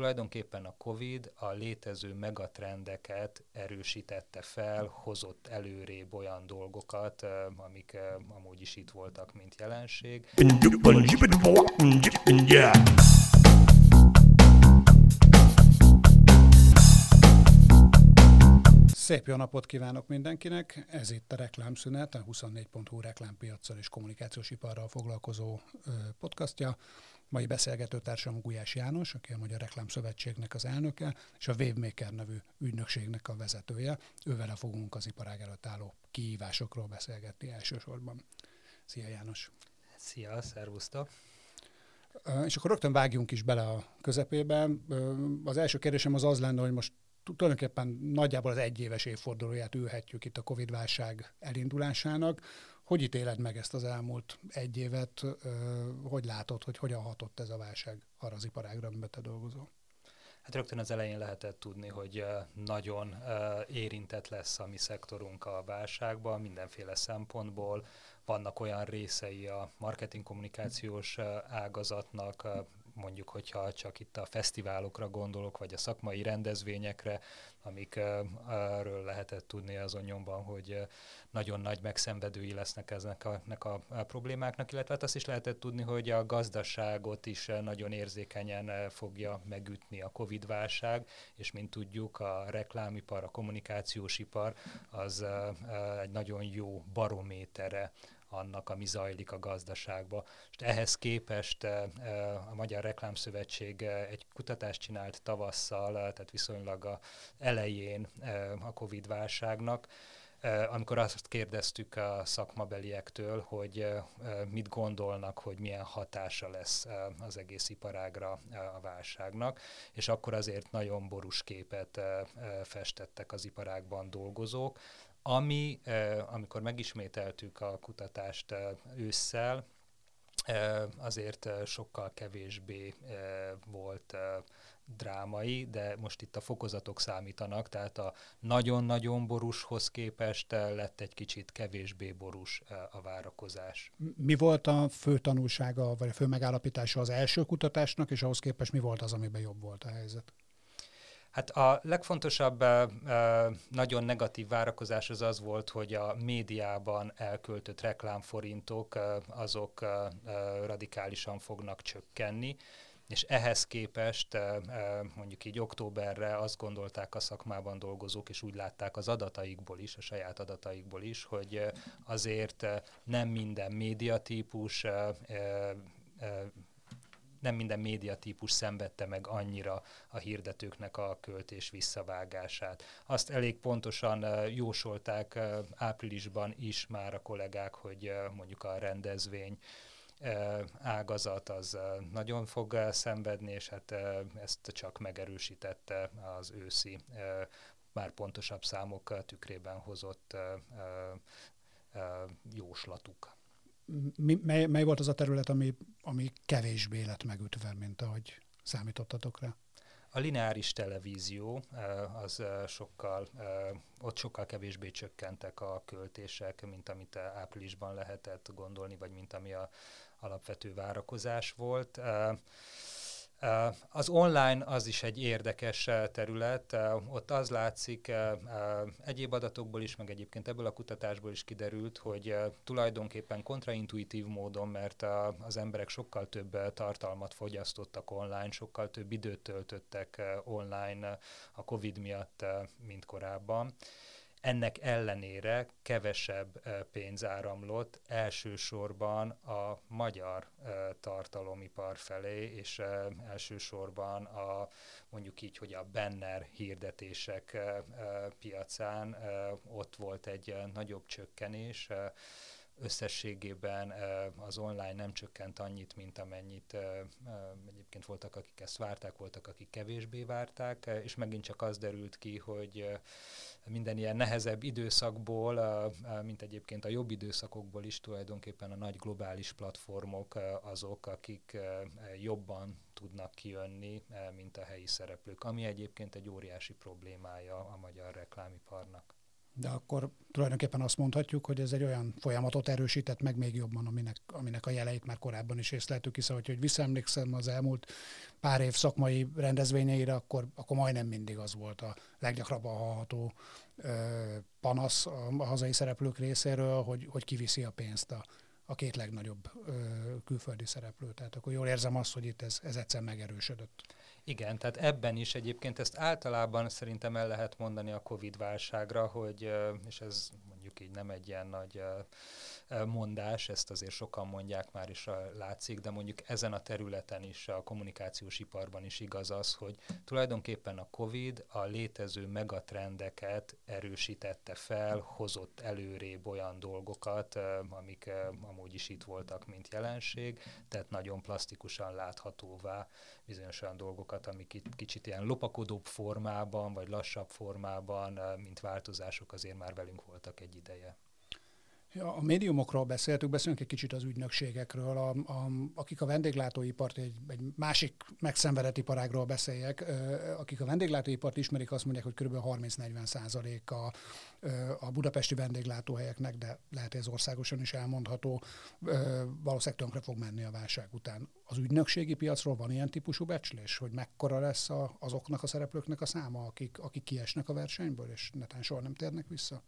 tulajdonképpen a COVID a létező megatrendeket erősítette fel, hozott előrébb olyan dolgokat, amik amúgy is itt voltak, mint jelenség. Szép jó napot kívánok mindenkinek! Ez itt a Reklámszünet, a 24.hu reklámpiacsal és kommunikációs iparral foglalkozó podcastja. Mai beszélgetőtársam Gulyás János, aki a Magyar Reklám Szövetségnek az elnöke, és a Wavemaker nevű ügynökségnek a vezetője. Ővele fogunk az iparág előtt álló kihívásokról beszélgetni elsősorban. Szia János! Szia, szervusztok! És akkor rögtön vágjunk is bele a közepébe. Az első kérdésem az az lenne, hogy most tulajdonképpen nagyjából az egyéves évfordulóját ülhetjük itt a Covid-válság elindulásának. Hogy ítéled meg ezt az elmúlt egy évet? Hogy látod, hogy hogyan hatott ez a válság arra az iparágra, amiben te dolgozol? Hát rögtön az elején lehetett tudni, hogy nagyon érintett lesz a mi szektorunk a válságban mindenféle szempontból. Vannak olyan részei a marketing kommunikációs ágazatnak, mondjuk, hogyha csak itt a fesztiválokra gondolok, vagy a szakmai rendezvényekre, amikről lehetett tudni azon nyomban, hogy nagyon nagy megszenvedői lesznek eznek a, a, a problémáknak, illetve hát azt is lehetett tudni, hogy a gazdaságot is nagyon érzékenyen fogja megütni a Covid-válság, és mint tudjuk, a reklámipar, a kommunikációs ipar az egy nagyon jó barométere annak, ami zajlik a gazdaságba. És ehhez képest eh, eh, a Magyar Reklámszövetség eh, egy kutatást csinált tavasszal, tehát viszonylag a elején a Covid-válságnak, amikor azt kérdeztük a szakmabeliektől, hogy mit gondolnak, hogy milyen hatása lesz az egész iparágra a válságnak, és akkor azért nagyon borús képet festettek az iparágban dolgozók, ami, amikor megismételtük a kutatást ősszel, azért sokkal kevésbé volt drámai, de most itt a fokozatok számítanak, tehát a nagyon-nagyon borúshoz képest lett egy kicsit kevésbé borús a várakozás. Mi volt a fő tanulsága, vagy a fő megállapítása az első kutatásnak, és ahhoz képest mi volt az, amiben jobb volt a helyzet? Hát a legfontosabb nagyon negatív várakozás az az volt, hogy a médiában elköltött reklámforintok azok radikálisan fognak csökkenni, és ehhez képest mondjuk így októberre azt gondolták a szakmában dolgozók, és úgy látták az adataikból is, a saját adataikból is, hogy azért nem minden médiatípus nem minden médiatípus szenvedte meg annyira a hirdetőknek a költés visszavágását. Azt elég pontosan jósolták áprilisban is már a kollégák, hogy mondjuk a rendezvény ágazat az nagyon fog szenvedni, és hát ezt csak megerősítette az őszi már pontosabb számok tükrében hozott jóslatuk mi, mely, mely volt az a terület, ami, ami kevésbé lett megütve, mint ahogy számítottatok rá? A lineáris televízió eh, az eh, sokkal, eh, ott sokkal kevésbé csökkentek a költések, mint amit áprilisban lehetett gondolni, vagy mint ami a alapvető várakozás volt. Az online az is egy érdekes terület, ott az látszik, egyéb adatokból is, meg egyébként ebből a kutatásból is kiderült, hogy tulajdonképpen kontraintuitív módon, mert az emberek sokkal több tartalmat fogyasztottak online, sokkal több időt töltöttek online a Covid miatt, mint korábban ennek ellenére kevesebb pénz áramlott elsősorban a magyar tartalomipar felé, és elsősorban a mondjuk így, hogy a banner hirdetések piacán ott volt egy nagyobb csökkenés, összességében az online nem csökkent annyit, mint amennyit egyébként voltak, akik ezt várták, voltak, akik kevésbé várták, és megint csak az derült ki, hogy minden ilyen nehezebb időszakból, mint egyébként a jobb időszakokból is tulajdonképpen a nagy globális platformok azok, akik jobban tudnak kijönni, mint a helyi szereplők, ami egyébként egy óriási problémája a magyar reklámiparnak. De akkor tulajdonképpen azt mondhatjuk, hogy ez egy olyan folyamatot erősített meg még jobban, aminek, aminek a jeleit már korábban is észleltük, hiszen hogy, hogy visszaemlékszem az elmúlt pár év szakmai rendezvényeire, akkor, akkor majdnem mindig az volt a leggyakrabban hallható ö, panasz a, a hazai szereplők részéről, hogy, hogy kiviszi a pénzt a, a két legnagyobb ö, külföldi szereplő. Tehát akkor jól érzem azt, hogy itt ez, ez egyszer megerősödött. Igen, tehát ebben is egyébként ezt általában szerintem el lehet mondani a Covid válságra, hogy, és ez mondjuk így nem egy ilyen nagy mondás, ezt azért sokan mondják már is látszik, de mondjuk ezen a területen is, a kommunikációs iparban is igaz az, hogy tulajdonképpen a COVID a létező megatrendeket erősítette fel, hozott előrébb olyan dolgokat, amik amúgy is itt voltak, mint jelenség, tehát nagyon plastikusan láthatóvá bizonyos olyan dolgokat, amik itt kicsit ilyen lopakodóbb formában, vagy lassabb formában, mint változások azért már velünk voltak egy ideje. A médiumokról beszéltük, beszélünk egy kicsit az ügynökségekről, a, a, akik a vendéglátóipart, egy, egy másik megszenvedett iparágról beszéljek, akik a vendéglátóipart ismerik, azt mondják, hogy kb. 30-40 százalék a, a budapesti vendéglátóhelyeknek, de lehet, hogy ez országosan is elmondható, valószínűleg tönkre fog menni a válság után. Az ügynökségi piacról van ilyen típusú becslés, hogy mekkora lesz a, azoknak a szereplőknek a száma, akik, akik kiesnek a versenyből, és netán soha nem térnek vissza?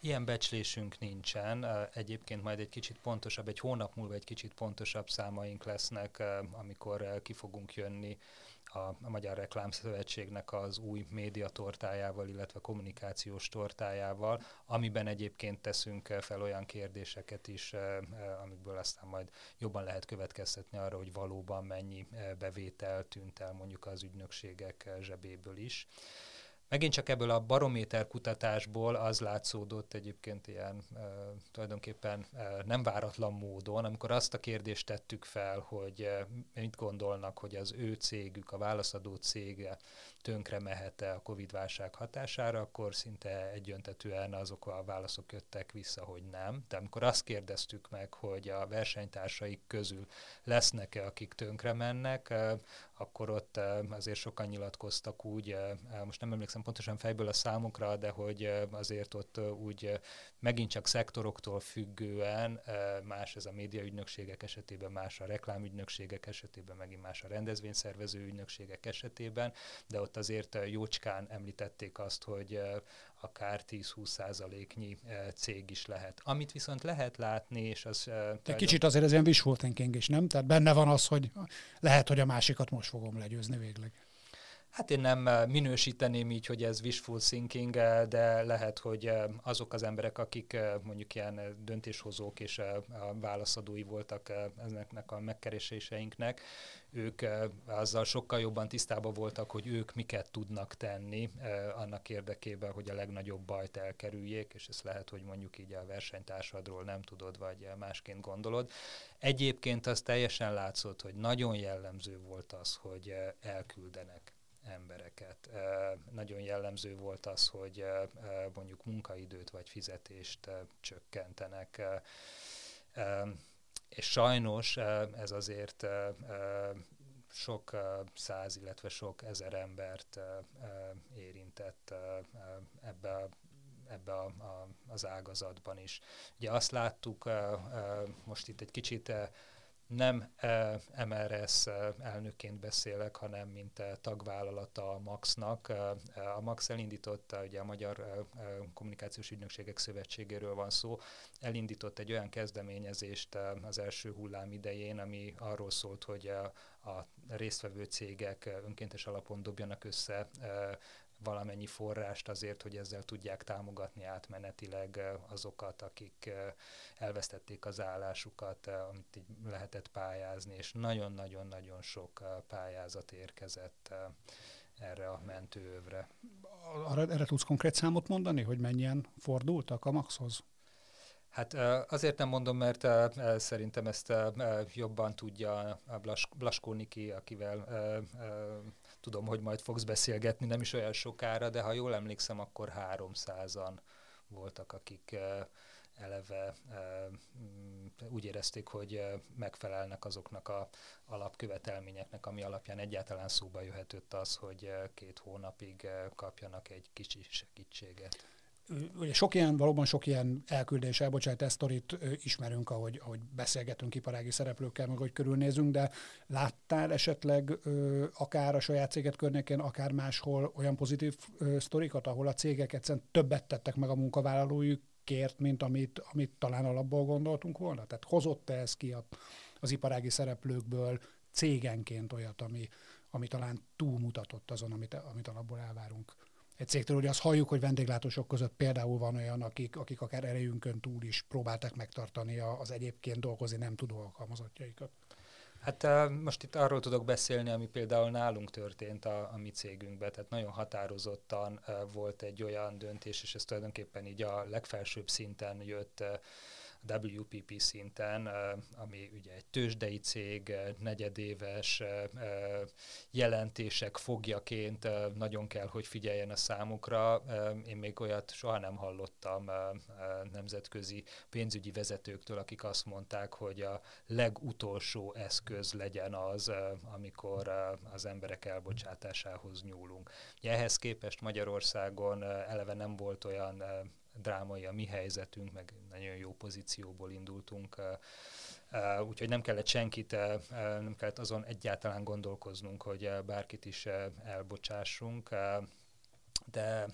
Ilyen becslésünk nincsen. Egyébként majd egy kicsit pontosabb, egy hónap múlva egy kicsit pontosabb számaink lesznek, amikor ki fogunk jönni a, Magyar Reklám Szövetségnek az új médiatortájával, illetve kommunikációs tortájával, amiben egyébként teszünk fel olyan kérdéseket is, amikből aztán majd jobban lehet következtetni arra, hogy valóban mennyi bevétel tűnt el mondjuk az ügynökségek zsebéből is. Megint csak ebből a barométer kutatásból az látszódott egyébként ilyen e, tulajdonképpen nem váratlan módon, amikor azt a kérdést tettük fel, hogy e, mit gondolnak, hogy az ő cégük, a válaszadó cége tönkre mehet-e a Covid-válság hatására, akkor szinte egyöntetően azok a válaszok jöttek vissza, hogy nem. De amikor azt kérdeztük meg, hogy a versenytársaik közül lesznek-e, akik tönkre mennek, akkor ott azért sokan nyilatkoztak úgy, most nem emlékszem pontosan fejből a számokra, de hogy azért ott úgy megint csak szektoroktól függően más ez a médiaügynökségek esetében, más a reklámügynökségek esetében, megint más a rendezvényszervező ügynökségek esetében, de ott azért jócskán említették azt, hogy akár 10-20 százaléknyi cég is lehet. Amit viszont lehet látni, és az... Egy kicsit azért ez ilyen wishful thinking is, nem? Tehát benne van az, hogy lehet, hogy a másikat most fogom legyőzni végleg. Hát én nem minősíteném így, hogy ez wishful thinking, de lehet, hogy azok az emberek, akik mondjuk ilyen döntéshozók és válaszadói voltak ezeknek a megkereséseinknek, ők azzal sokkal jobban tisztában voltak, hogy ők miket tudnak tenni annak érdekében, hogy a legnagyobb bajt elkerüljék, és ez lehet, hogy mondjuk így a versenytársadról nem tudod, vagy másként gondolod. Egyébként az teljesen látszott, hogy nagyon jellemző volt az, hogy elküldenek embereket. Nagyon jellemző volt az, hogy mondjuk munkaidőt vagy fizetést csökkentenek. És sajnos ez azért sok száz, illetve sok ezer embert érintett ebbe a ebbe a, a, az ágazatban is. Ugye azt láttuk, most itt egy kicsit nem MRS elnökként beszélek, hanem mint tagvállalata a MAX-nak. A MAX elindította, ugye a Magyar Kommunikációs Ügynökségek Szövetségéről van szó, elindított egy olyan kezdeményezést az első hullám idején, ami arról szólt, hogy a résztvevő cégek önkéntes alapon dobjanak össze valamennyi forrást azért, hogy ezzel tudják támogatni átmenetileg azokat, akik elvesztették az állásukat, amit így lehetett pályázni, és nagyon-nagyon-nagyon sok pályázat érkezett erre a mentőövre. Arra, erre tudsz konkrét számot mondani, hogy mennyien fordultak a Maxhoz? Hát azért nem mondom, mert szerintem ezt jobban tudja Blaskó Niki, akivel tudom, hogy majd fogsz beszélgetni, nem is olyan sokára, de ha jól emlékszem, akkor 300-an voltak, akik eleve úgy érezték, hogy megfelelnek azoknak a alapkövetelményeknek, ami alapján egyáltalán szóba jöhetett az, hogy két hónapig kapjanak egy kicsi segítséget. Ugye sok ilyen, valóban sok ilyen elküldés, elbocsátás sztorit ismerünk, ahogy, ahogy beszélgetünk iparági szereplőkkel, meg hogy körülnézünk, de láttál esetleg akár a saját céget környékén, akár máshol olyan pozitív sztorikat, ahol a cégek egyszerűen többet tettek meg a munkavállalójukért, mint amit, amit talán alapból gondoltunk volna? Tehát hozott-e ez ki a, az iparági szereplőkből cégenként olyat, ami, ami talán túlmutatott azon, amit, amit alapból elvárunk? Egy cégtől, hogy azt halljuk, hogy vendéglátósok között például van olyan, akik, akik akár erejünkön túl is próbáltak megtartani az egyébként dolgozni nem tudó alkalmazottjaikat. Hát most itt arról tudok beszélni, ami például nálunk történt a, a mi cégünkben, tehát nagyon határozottan volt egy olyan döntés, és ez tulajdonképpen így a legfelsőbb szinten jött WPP szinten, ami ugye egy tőzsdei cég, negyedéves jelentések fogjaként nagyon kell, hogy figyeljen a számukra. Én még olyat soha nem hallottam nemzetközi pénzügyi vezetőktől, akik azt mondták, hogy a legutolsó eszköz legyen az, amikor az emberek elbocsátásához nyúlunk. Ehhez képest Magyarországon eleve nem volt olyan drámai a mi helyzetünk, meg nagyon jó pozícióból indultunk, úgyhogy nem kellett senkit, nem kellett azon egyáltalán gondolkoznunk, hogy bárkit is elbocsássunk, de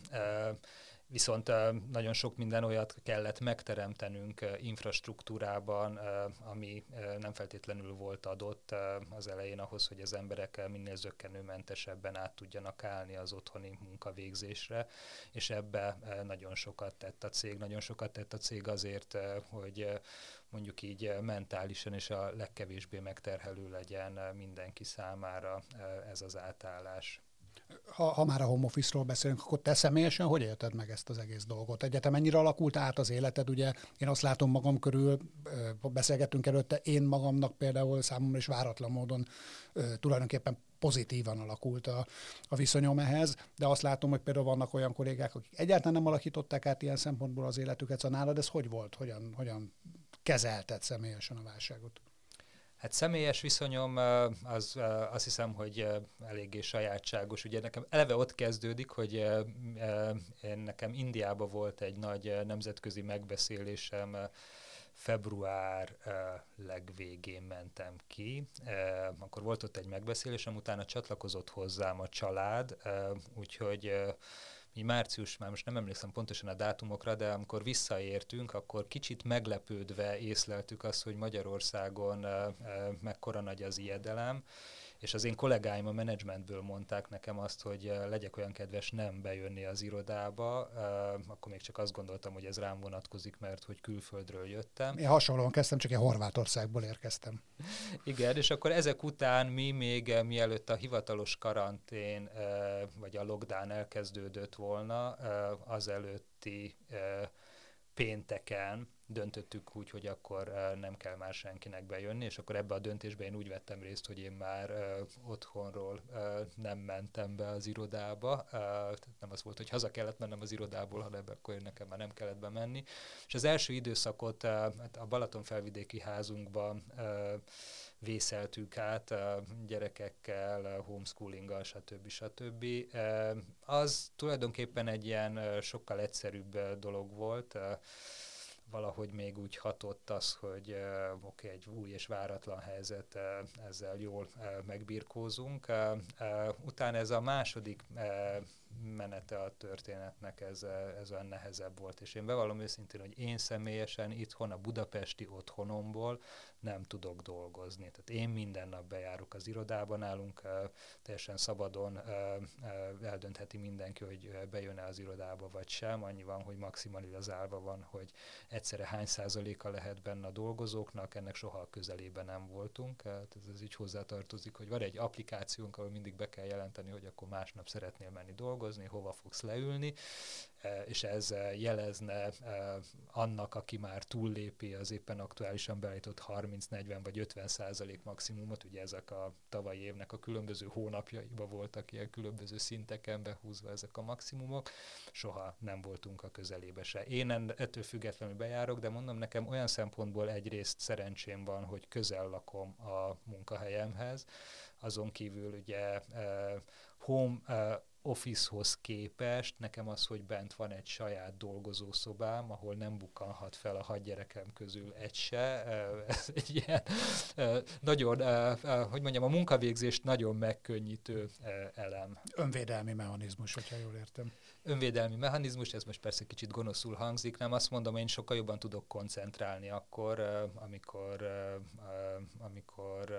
Viszont nagyon sok minden olyat kellett megteremtenünk infrastruktúrában, ami nem feltétlenül volt adott az elején ahhoz, hogy az emberek minél zöggenőmentesebben át tudjanak állni az otthoni munkavégzésre, és ebbe nagyon sokat tett a cég. Nagyon sokat tett a cég azért, hogy mondjuk így mentálisan és a legkevésbé megterhelő legyen mindenki számára ez az átállás ha, ha már a home office-ról beszélünk, akkor te személyesen hogy élted meg ezt az egész dolgot? Egyetem mennyire alakult át az életed? Ugye én azt látom magam körül, beszélgettünk előtte, én magamnak például számomra is váratlan módon tulajdonképpen pozitívan alakult a, a viszonyom ehhez, de azt látom, hogy például vannak olyan kollégák, akik egyáltalán nem alakították át ilyen szempontból az életüket, szóval nálad ez hogy volt? Hogyan, hogyan kezelted személyesen a válságot? Hát személyes viszonyom az azt hiszem, hogy eléggé sajátságos. Ugye nekem eleve ott kezdődik, hogy nekem Indiában volt egy nagy nemzetközi megbeszélésem, február legvégén mentem ki, akkor volt ott egy megbeszélésem, utána csatlakozott hozzám a család, úgyhogy mi március, már most nem emlékszem pontosan a dátumokra, de amikor visszaértünk, akkor kicsit meglepődve észleltük azt, hogy Magyarországon mekkora nagy az ijedelem, és az én kollégáim a menedzsmentből mondták nekem azt, hogy legyek olyan kedves nem bejönni az irodába, akkor még csak azt gondoltam, hogy ez rám vonatkozik, mert hogy külföldről jöttem. Én hasonlóan kezdtem, csak én Horvátországból érkeztem. Igen, és akkor ezek után mi még mielőtt a hivatalos karantén vagy a lockdown elkezdődött volna, az előtti pénteken döntöttük úgy, hogy akkor nem kell már senkinek bejönni, és akkor ebbe a döntésbe én úgy vettem részt, hogy én már otthonról nem mentem be az irodába, tehát nem az volt, hogy haza kellett mennem az irodából, hanem akkor nekem már nem kellett bemenni. És az első időszakot hát a Balaton felvidéki házunkban vészeltük át gyerekekkel, homeschoolinggal, stb. stb. Az tulajdonképpen egy ilyen sokkal egyszerűbb dolog volt, valahogy még úgy hatott az, hogy oké, egy új és váratlan helyzet, ezzel jól megbirkózunk. Utána ez a második menete a történetnek ez, ez olyan nehezebb volt, és én bevallom őszintén, hogy én személyesen itthon a budapesti otthonomból nem tudok dolgozni. Tehát én minden nap bejárok az irodában, nálunk teljesen szabadon eldöntheti mindenki, hogy bejön-e az irodába vagy sem. Annyi van, hogy maximalizálva van, hogy egyszerre hány százaléka lehet benne a dolgozóknak, ennek soha a közelében nem voltunk. Tehát ez így hozzátartozik, hogy van egy applikációnk, ahol mindig be kell jelenteni, hogy akkor másnap szeretnél menni dolgozni, hova fogsz leülni, és ez jelezne annak, aki már túllépi az éppen aktuálisan beállított 30-40 vagy 50 százalék maximumot, ugye ezek a tavalyi évnek a különböző hónapjaiban voltak ilyen különböző szinteken behúzva ezek a maximumok, soha nem voltunk a közelébe se. Én ettől függetlenül bejárok, de mondom nekem olyan szempontból egyrészt szerencsém van, hogy közel lakom a munkahelyemhez, azon kívül ugye home Office-hoz képest nekem az, hogy bent van egy saját dolgozószobám, ahol nem bukkanhat fel a hat gyerekem közül egy se, ez egy ilyen nagyon, hogy mondjam, a munkavégzést nagyon megkönnyítő elem. Önvédelmi mechanizmus, hogyha jól értem. Önvédelmi mechanizmus, ez most persze kicsit gonoszul hangzik, nem azt mondom, én sokkal jobban tudok koncentrálni akkor, amikor, amikor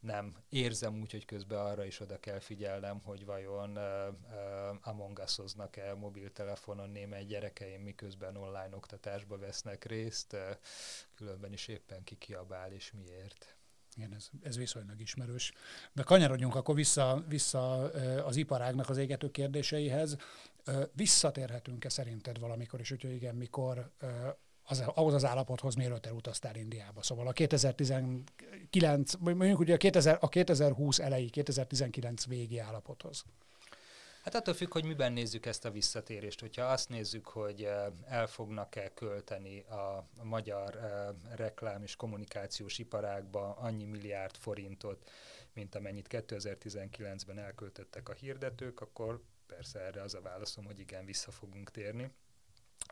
nem érzem úgy, hogy közben arra is oda kell figyelnem, hogy vajon uh, uh, Among Us-oznak-e mobiltelefonon némely gyerekeim, miközben online oktatásba vesznek részt, uh, különben is éppen kikiabál és miért. Igen, ez, ez viszonylag ismerős. De kanyarodjunk akkor vissza, vissza az iparágnak az égető kérdéseihez. Visszatérhetünk-e szerinted valamikor, és hogyha igen, mikor az, ahhoz az állapothoz, mielőtt elutaztál Indiába. Szóval a 2019, mondjuk ugye a, 2000, a 2020 elejé, 2019 végi állapothoz. Hát attól függ, hogy miben nézzük ezt a visszatérést. Hogyha azt nézzük, hogy el fognak-e költeni a magyar reklám és kommunikációs iparágba annyi milliárd forintot, mint amennyit 2019-ben elköltöttek a hirdetők, akkor persze erre az a válaszom, hogy igen, vissza fogunk térni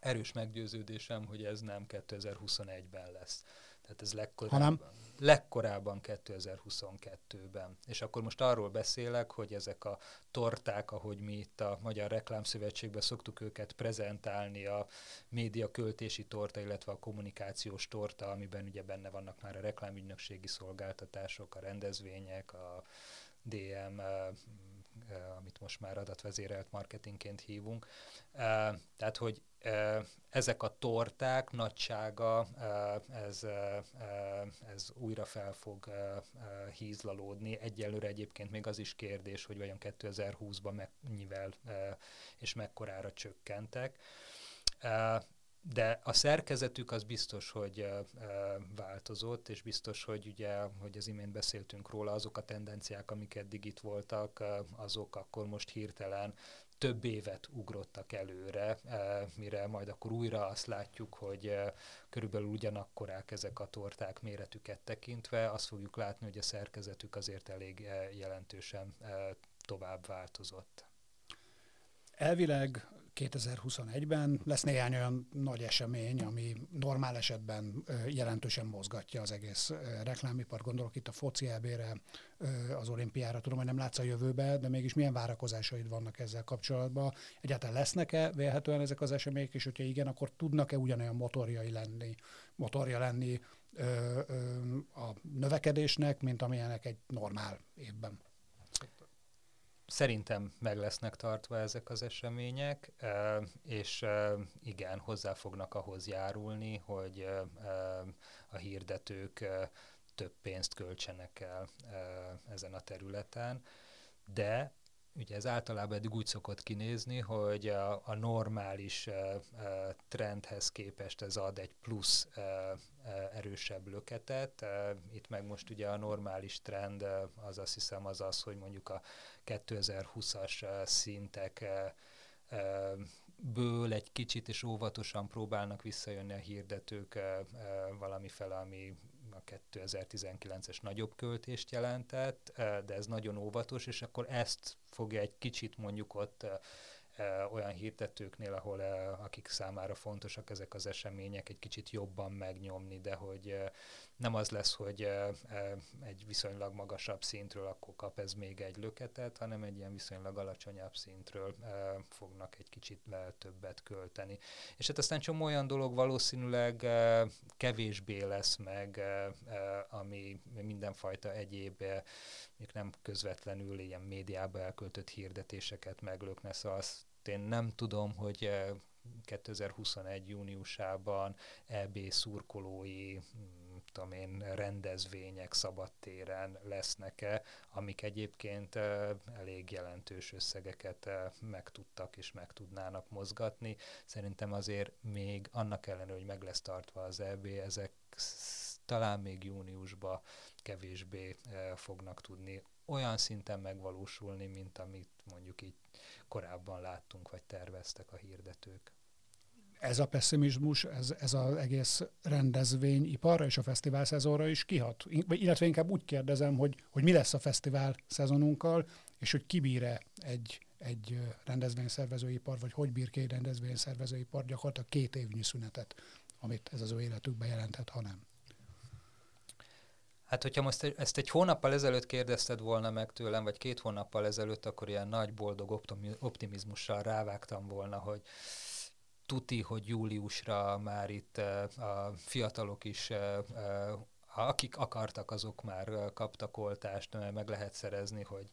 erős meggyőződésem, hogy ez nem 2021-ben lesz. Tehát ez legkorábban, Hanem? legkorábban 2022-ben. És akkor most arról beszélek, hogy ezek a torták, ahogy mi itt a Magyar Reklámszövetségben szoktuk őket prezentálni, a média költési torta, illetve a kommunikációs torta, amiben ugye benne vannak már a reklámügynökségi szolgáltatások, a rendezvények, a DM, amit most már adatvezérelt marketingként hívunk. Tehát, hogy ezek a torták nagysága, ez, ez újra fel fog hízlalódni. Egyelőre egyébként még az is kérdés, hogy vajon 2020-ban mennyivel és mekkorára csökkentek de a szerkezetük az biztos, hogy változott, és biztos, hogy ugye, hogy az imént beszéltünk róla, azok a tendenciák, amik eddig itt voltak, azok akkor most hirtelen több évet ugrottak előre, mire majd akkor újra azt látjuk, hogy körülbelül ugyanakkorák ezek a torták méretüket tekintve, azt fogjuk látni, hogy a szerkezetük azért elég jelentősen tovább változott. Elvileg 2021-ben lesz néhány olyan nagy esemény, ami normál esetben jelentősen mozgatja az egész reklámipar. Gondolok itt a foci EB-re, az olimpiára. Tudom, hogy nem látsz a jövőbe, de mégis milyen várakozásaid vannak ezzel kapcsolatban? Egyáltalán lesznek-e vélhetően ezek az események, és hogyha igen, akkor tudnak-e ugyanolyan motorjai lenni, motorja lenni a növekedésnek, mint amilyenek egy normál évben? Szerintem meg lesznek tartva ezek az események, és igen, hozzá fognak ahhoz járulni, hogy a hirdetők több pénzt költsenek el ezen a területen, de ugye ez általában eddig úgy szokott kinézni, hogy a, a normális uh, trendhez képest ez ad egy plusz uh, erősebb löketet. Uh, itt meg most ugye a normális trend uh, az azt hiszem az az, hogy mondjuk a 2020-as uh, szintek uh, ből egy kicsit és óvatosan próbálnak visszajönni a hirdetők uh, valamifele, ami 2019-es nagyobb költést jelentett, de ez nagyon óvatos, és akkor ezt fogja egy kicsit mondjuk ott olyan hirdetőknél, ahol akik számára fontosak ezek az események, egy kicsit jobban megnyomni, de hogy nem az lesz, hogy egy viszonylag magasabb szintről akkor kap ez még egy löketet, hanem egy ilyen viszonylag alacsonyabb szintről fognak egy kicsit többet költeni. És hát aztán csomó olyan dolog valószínűleg kevésbé lesz meg, ami mindenfajta egyéb még nem közvetlenül ilyen médiába elköltött hirdetéseket meglökne, szóval azt én nem tudom, hogy 2021. júniusában EB szurkolói tudom én, rendezvények szabadtéren lesznek-e, amik egyébként elég jelentős összegeket meg tudtak és meg tudnának mozgatni. Szerintem azért még annak ellenőre, hogy meg lesz tartva az EB, ezek talán még júniusban kevésbé fognak tudni olyan szinten megvalósulni, mint amit mondjuk így korábban láttunk, vagy terveztek a hirdetők ez a pessimizmus, ez, ez az egész rendezvényiparra és a fesztivál szezonra is kihat? Illetve inkább úgy kérdezem, hogy, hogy mi lesz a fesztivál szezonunkkal, és hogy kibír-e egy, egy rendezvényszervezőipar, vagy hogy bír ki egy rendezvényszervezőipar gyakorlatilag két évnyi szünetet, amit ez az ő életükben jelentett, ha nem. Hát, hogyha most ezt egy hónappal ezelőtt kérdezted volna meg tőlem, vagy két hónappal ezelőtt, akkor ilyen nagy, boldog optimizmussal rávágtam volna, hogy tuti, hogy júliusra már itt a fiatalok is akik akartak, azok már kaptak oltást, meg lehet szerezni, hogy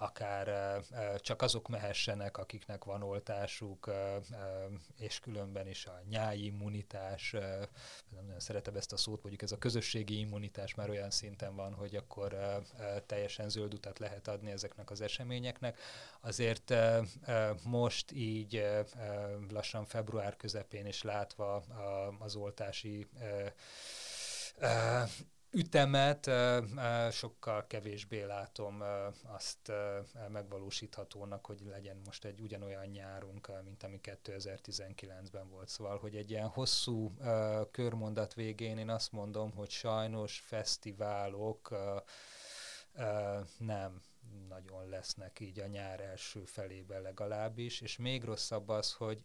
akár csak azok mehessenek, akiknek van oltásuk, és különben is a nyári immunitás, nem nagyon szeretem ezt a szót, mondjuk ez a közösségi immunitás már olyan szinten van, hogy akkor teljesen zöld utat lehet adni ezeknek az eseményeknek. Azért most így lassan február közepén is látva az oltási ütemet sokkal kevésbé látom azt megvalósíthatónak, hogy legyen most egy ugyanolyan nyárunk, mint ami 2019-ben volt. Szóval, hogy egy ilyen hosszú körmondat végén én azt mondom, hogy sajnos fesztiválok nem nagyon lesznek így a nyár első felében legalábbis, és még rosszabb az, hogy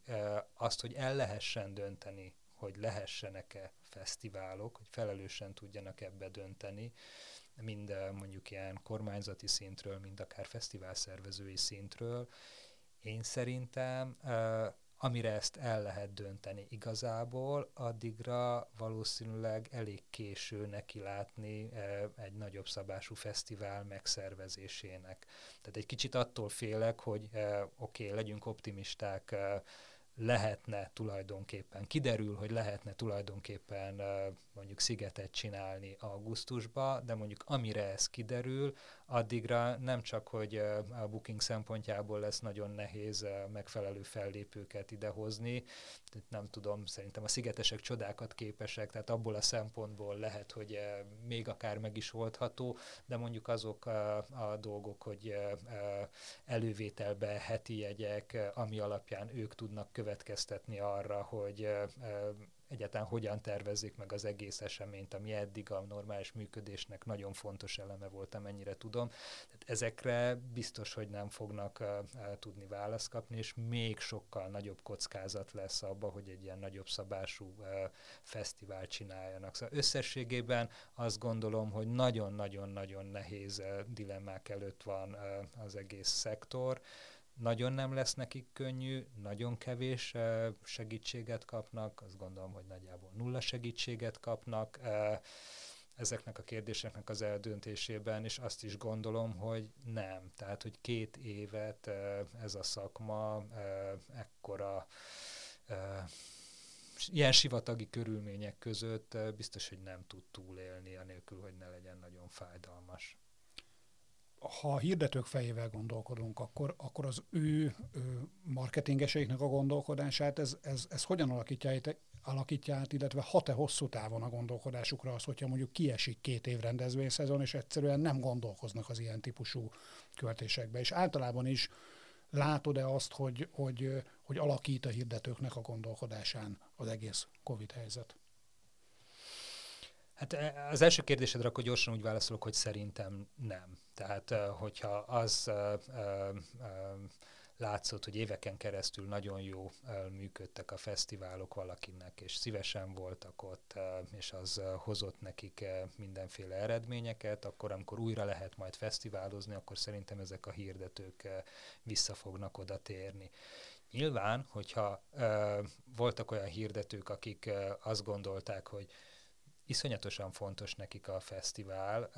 azt, hogy el lehessen dönteni, hogy lehessenek-e fesztiválok, hogy felelősen tudjanak ebbe dönteni, mind mondjuk ilyen kormányzati szintről, mind akár fesztivál szervezői szintről. Én szerintem amire ezt el lehet dönteni igazából, addigra valószínűleg elég késő neki látni egy nagyobb szabású fesztivál megszervezésének. Tehát egy kicsit attól félek, hogy oké, okay, legyünk optimisták, lehetne tulajdonképpen, kiderül, hogy lehetne tulajdonképpen mondjuk szigetet csinálni augusztusba, de mondjuk amire ez kiderül, addigra nem csak, hogy a booking szempontjából lesz nagyon nehéz megfelelő fellépőket idehozni, nem tudom, szerintem a szigetesek csodákat képesek, tehát abból a szempontból lehet, hogy még akár meg is oldható, de mondjuk azok a, a dolgok, hogy elővételbe heti jegyek, ami alapján ők tudnak következtetni arra, hogy egyáltalán hogyan tervezik meg az egész eseményt, ami eddig a normális működésnek nagyon fontos eleme volt, amennyire tudom. Tehát ezekre biztos, hogy nem fognak uh, tudni választ kapni, és még sokkal nagyobb kockázat lesz abba, hogy egy ilyen nagyobb szabású uh, fesztivál csináljanak. Szóval összességében azt gondolom, hogy nagyon-nagyon-nagyon nehéz uh, dilemmák előtt van uh, az egész szektor. Uh, nagyon nem lesz nekik könnyű, nagyon kevés segítséget kapnak, azt gondolom, hogy nagyjából nulla segítséget kapnak ezeknek a kérdéseknek az eldöntésében, és azt is gondolom, hogy nem. Tehát, hogy két évet ez a szakma ekkora ilyen sivatagi körülmények között biztos, hogy nem tud túlélni, anélkül, hogy ne legyen nagyon fájdalmas ha a hirdetők fejével gondolkodunk, akkor, akkor az ő, marketingeseiknek a gondolkodását, ez, ez, ez hogyan alakítja, alakítja át, illetve hat-e hosszú távon a gondolkodásukra az, hogyha mondjuk kiesik két év rendezvényszezon, és egyszerűen nem gondolkoznak az ilyen típusú költésekbe. És általában is látod-e azt, hogy, hogy, hogy alakít a hirdetőknek a gondolkodásán az egész COVID helyzet? Hát e, az első kérdésedre akkor gyorsan úgy válaszolok, hogy szerintem nem. Tehát, e, hogyha az e, látszott, hogy éveken keresztül nagyon jó működtek a fesztiválok valakinek, és szívesen voltak ott, és az hozott nekik mindenféle eredményeket, akkor amikor újra lehet majd fesztiválozni, akkor szerintem ezek a hirdetők vissza fognak oda térni. Nyilván, hogyha voltak olyan hirdetők, akik azt gondolták, hogy iszonyatosan fontos nekik a fesztivál,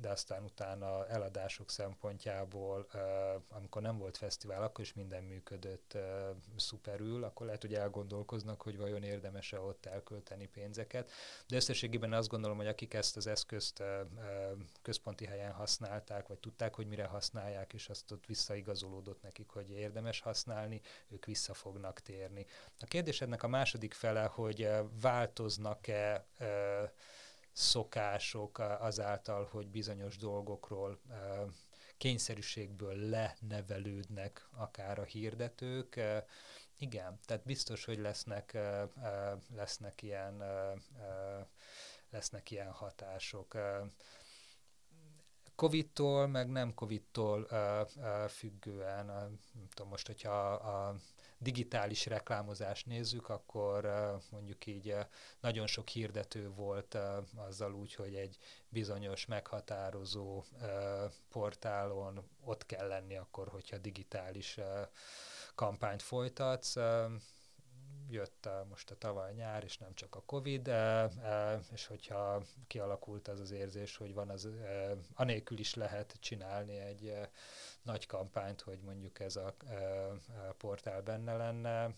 de aztán utána eladások szempontjából, amikor nem volt fesztivál, akkor is minden működött szuperül, akkor lehet, hogy elgondolkoznak, hogy vajon érdemes-e ott elkölteni pénzeket. De összességében azt gondolom, hogy akik ezt az eszközt központi helyen használták, vagy tudták, hogy mire használják, és azt ott visszaigazolódott nekik, hogy érdemes használni, ők vissza fognak térni. A kérdésednek a második fele, hogy változnak-e szokások azáltal, hogy bizonyos dolgokról kényszerűségből lenevelődnek akár a hirdetők. Igen, tehát biztos, hogy lesznek, lesznek ilyen lesznek ilyen hatások Covid-tól, meg nem Covid-tól függően, nem tudom, most, hogyha a, a digitális reklámozást nézzük, akkor mondjuk így nagyon sok hirdető volt azzal úgy, hogy egy bizonyos meghatározó portálon ott kell lenni akkor, hogyha digitális kampányt folytatsz jött most a tavaly nyár, és nem csak a Covid, e, e, és hogyha kialakult az az érzés, hogy van az, e, anélkül is lehet csinálni egy nagy kampányt, hogy mondjuk ez a portál benne lenne,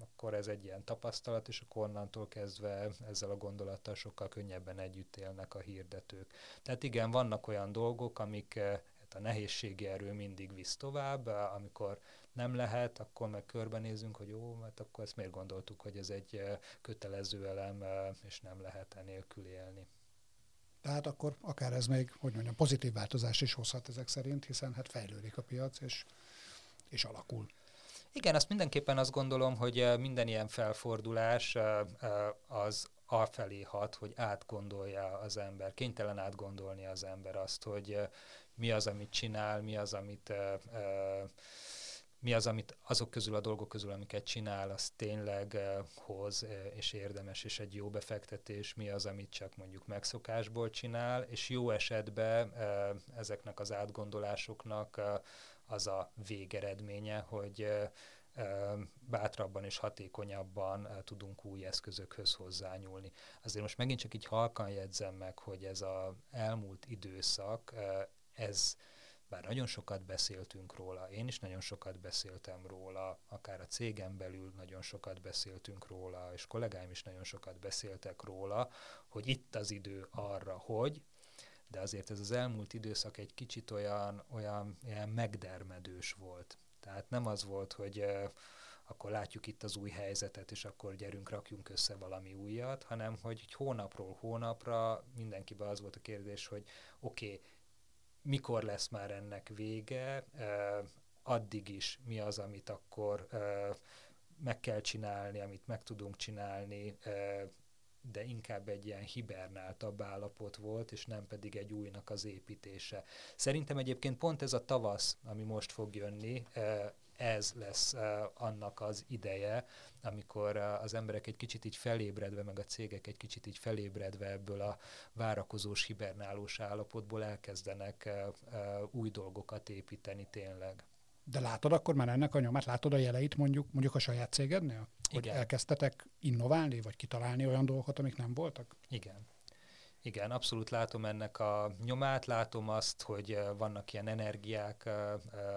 akkor ez egy ilyen tapasztalat, és akkor onnantól kezdve ezzel a gondolattal sokkal könnyebben együtt élnek a hirdetők. Tehát igen, vannak olyan dolgok, amik a nehézségi erő mindig visz tovább, amikor nem lehet, akkor meg körbenézünk, hogy jó, mert akkor ezt miért gondoltuk, hogy ez egy kötelező elem, és nem lehet enélkül élni. Tehát akkor akár ez még, hogy mondjam, pozitív változást is hozhat ezek szerint, hiszen hát fejlődik a piac, és, és alakul. Igen, azt mindenképpen azt gondolom, hogy minden ilyen felfordulás az afelé hat, hogy átgondolja az ember, kénytelen átgondolni az ember azt, hogy mi az, amit csinál, mi az, amit mi az, amit azok közül a dolgok közül, amiket csinál, az tényleg uh, hoz és érdemes, és egy jó befektetés, mi az, amit csak mondjuk megszokásból csinál, és jó esetben ezeknek az átgondolásoknak az a végeredménye, hogy bátrabban és hatékonyabban tudunk új eszközökhöz hozzányúlni. Azért most megint csak így halkan jegyzem meg, hogy ez az elmúlt időszak, ez bár nagyon sokat beszéltünk róla, én is nagyon sokat beszéltem róla, akár a cégem belül nagyon sokat beszéltünk róla, és kollégáim is nagyon sokat beszéltek róla, hogy itt az idő arra, hogy, de azért ez az elmúlt időszak egy kicsit olyan, olyan ilyen megdermedős volt. Tehát nem az volt, hogy akkor látjuk itt az új helyzetet, és akkor gyerünk, rakjunk össze valami újat, hanem hogy hónapról hónapra mindenkiben az volt a kérdés, hogy oké, okay, mikor lesz már ennek vége, addig is mi az, amit akkor meg kell csinálni, amit meg tudunk csinálni, de inkább egy ilyen hibernáltabb állapot volt, és nem pedig egy újnak az építése. Szerintem egyébként pont ez a tavasz, ami most fog jönni, ez lesz annak az ideje, amikor az emberek egy kicsit így felébredve, meg a cégek egy kicsit így felébredve ebből a várakozós, hibernálós állapotból elkezdenek új dolgokat építeni tényleg. De látod akkor már ennek a nyomát, látod a jeleit mondjuk, mondjuk a saját cégednél? Hogy Igen. elkezdtetek innoválni, vagy kitalálni olyan dolgokat, amik nem voltak? Igen. Igen, abszolút látom ennek a nyomát, látom azt, hogy vannak ilyen energiák,